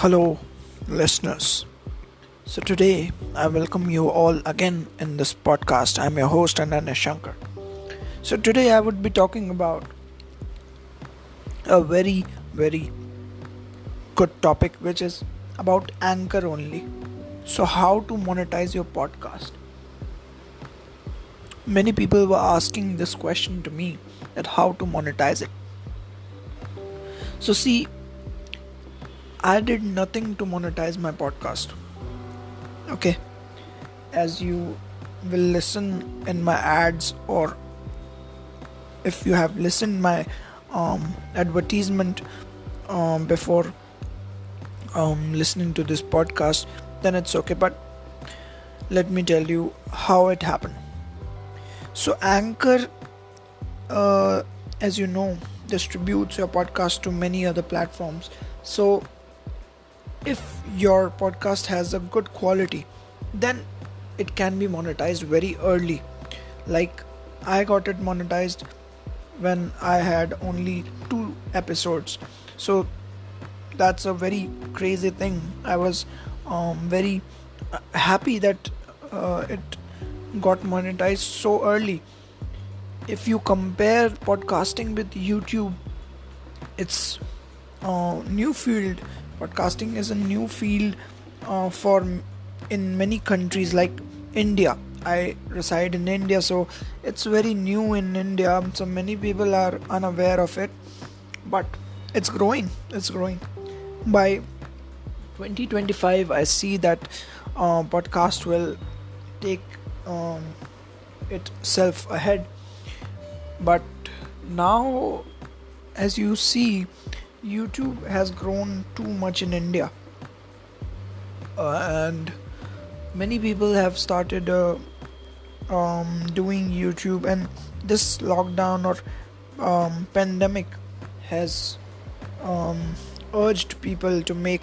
Hello, listeners. So, today I welcome you all again in this podcast. I'm your host, Ananya Shankar. So, today I would be talking about a very, very good topic, which is about Anchor only. So, how to monetize your podcast? Many people were asking this question to me that how to monetize it. So, see, I did nothing to monetize my podcast. Okay, as you will listen in my ads or if you have listened my um, advertisement um, before um, listening to this podcast, then it's okay. But let me tell you how it happened. So Anchor, uh, as you know, distributes your podcast to many other platforms. So if your podcast has a good quality then it can be monetized very early. Like i got it monetized when i had only two episodes. So that's a very crazy thing. I was um, very uh, happy that uh, it got monetized so early. If you compare podcasting with youtube it's a uh, new field podcasting is a new field uh, for in many countries like India. I reside in India, so it's very new in India. So many people are unaware of it, but it's growing. It's growing. By 2025, I see that uh, podcast will take um, itself ahead. But now, as you see, YouTube has grown too much in India, uh, and many people have started uh, um, doing YouTube, and this lockdown or um, pandemic has um, urged people to make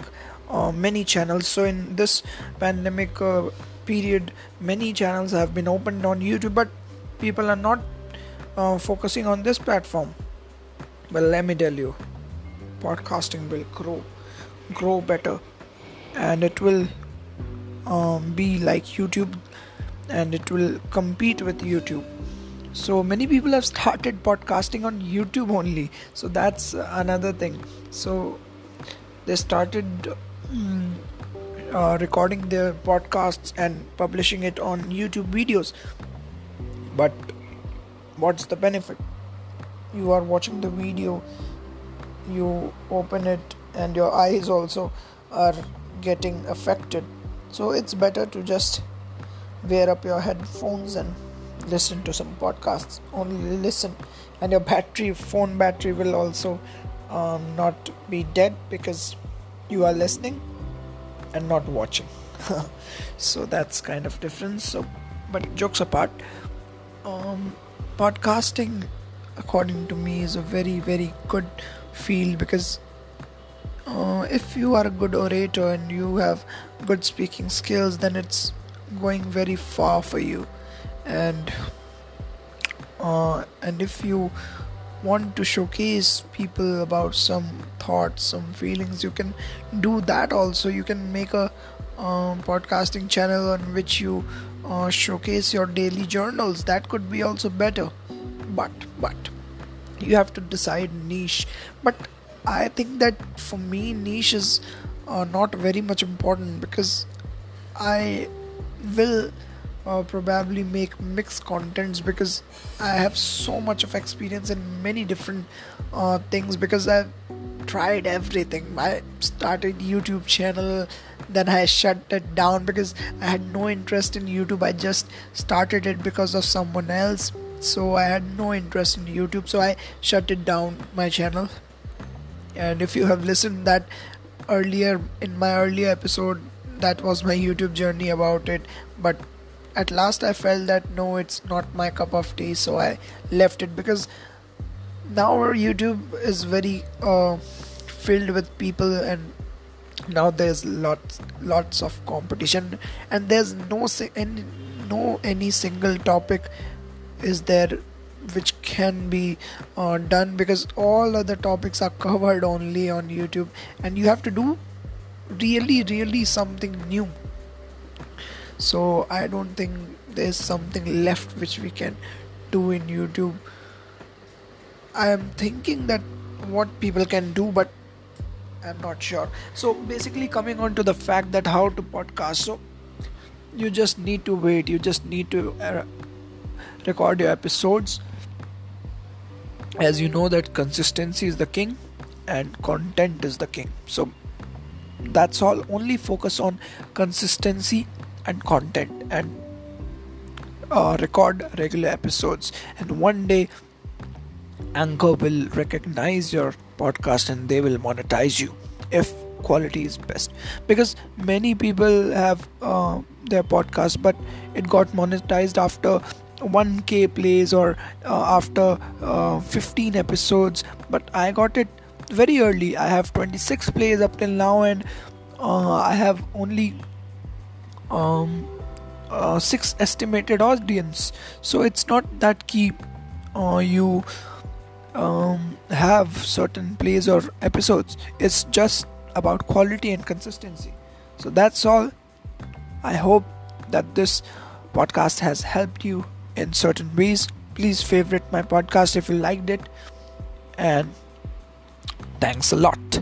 uh, many channels. So in this pandemic uh, period, many channels have been opened on YouTube, but people are not uh, focusing on this platform. Well, let me tell you podcasting will grow grow better. And it will um, be like youtube and it will compete with youtube. So many people have started podcasting on youtube only. So that's another thing. So they started um, uh, recording their podcasts and publishing it on youtube videos. But what's the benefit? You are watching the video you open it and your eyes also are getting affected. So it's better to just wear up your headphones and listen to some podcasts. Only listen. And your battery phone battery will also um, not be dead because you are listening and not watching. So that's kind of difference. So but jokes apart um, podcasting according to me is a very very good field because uh, if you are a good orator and you have good speaking skills then it's going very far for you. And uh, and if you want to showcase people about some thoughts some feelings you can do that also. You can make a um, podcasting channel on which you uh, showcase your daily journals. That could be also better but but you have to decide niche. But i think that for me niche is uh, not very much important because i will uh, probably make mixed contents because i have so much of experience in many different uh, things because i've tried everything. I started youtube channel then i shut it down because i had no interest in youtube. I just started it because of someone else so I had no interest in YouTube, so I shut it down my channel. And if you have listened that earlier in my earlier episode, that was my YouTube journey about it. But at last I felt that no, it's not my cup of tea, so I left it because now YouTube is very uh, filled with people and now there's lots lots of competition and there's no any no any single topic is there which can be uh, done? Because all other topics are covered only on YouTube and you have to do really really something new. So i don't think there's something left which we can do in youtube. I am thinking that what people can do but i'm not sure. So basically coming on to the fact that how to podcast. So you just need to wait. You just need to uh, record your episodes. As you know that consistency is the king and content is the king. So that's all. Only focus on consistency and content and uh, record regular episodes. And one day anchor will recognize your podcast and they will monetize you if quality is best. Because many people have uh, their podcast but it got monetized after 1k plays or uh, after uh, 15 episodes but i got it very early. I have 26 plays up till now and uh, i have only um, uh, six estimated audience. So it's not that key uh, you um, have certain plays or episodes. It's just about quality and consistency. So that's all. I hope that this podcast has helped you in certain ways. Please favorite my podcast if you liked it. And thanks a lot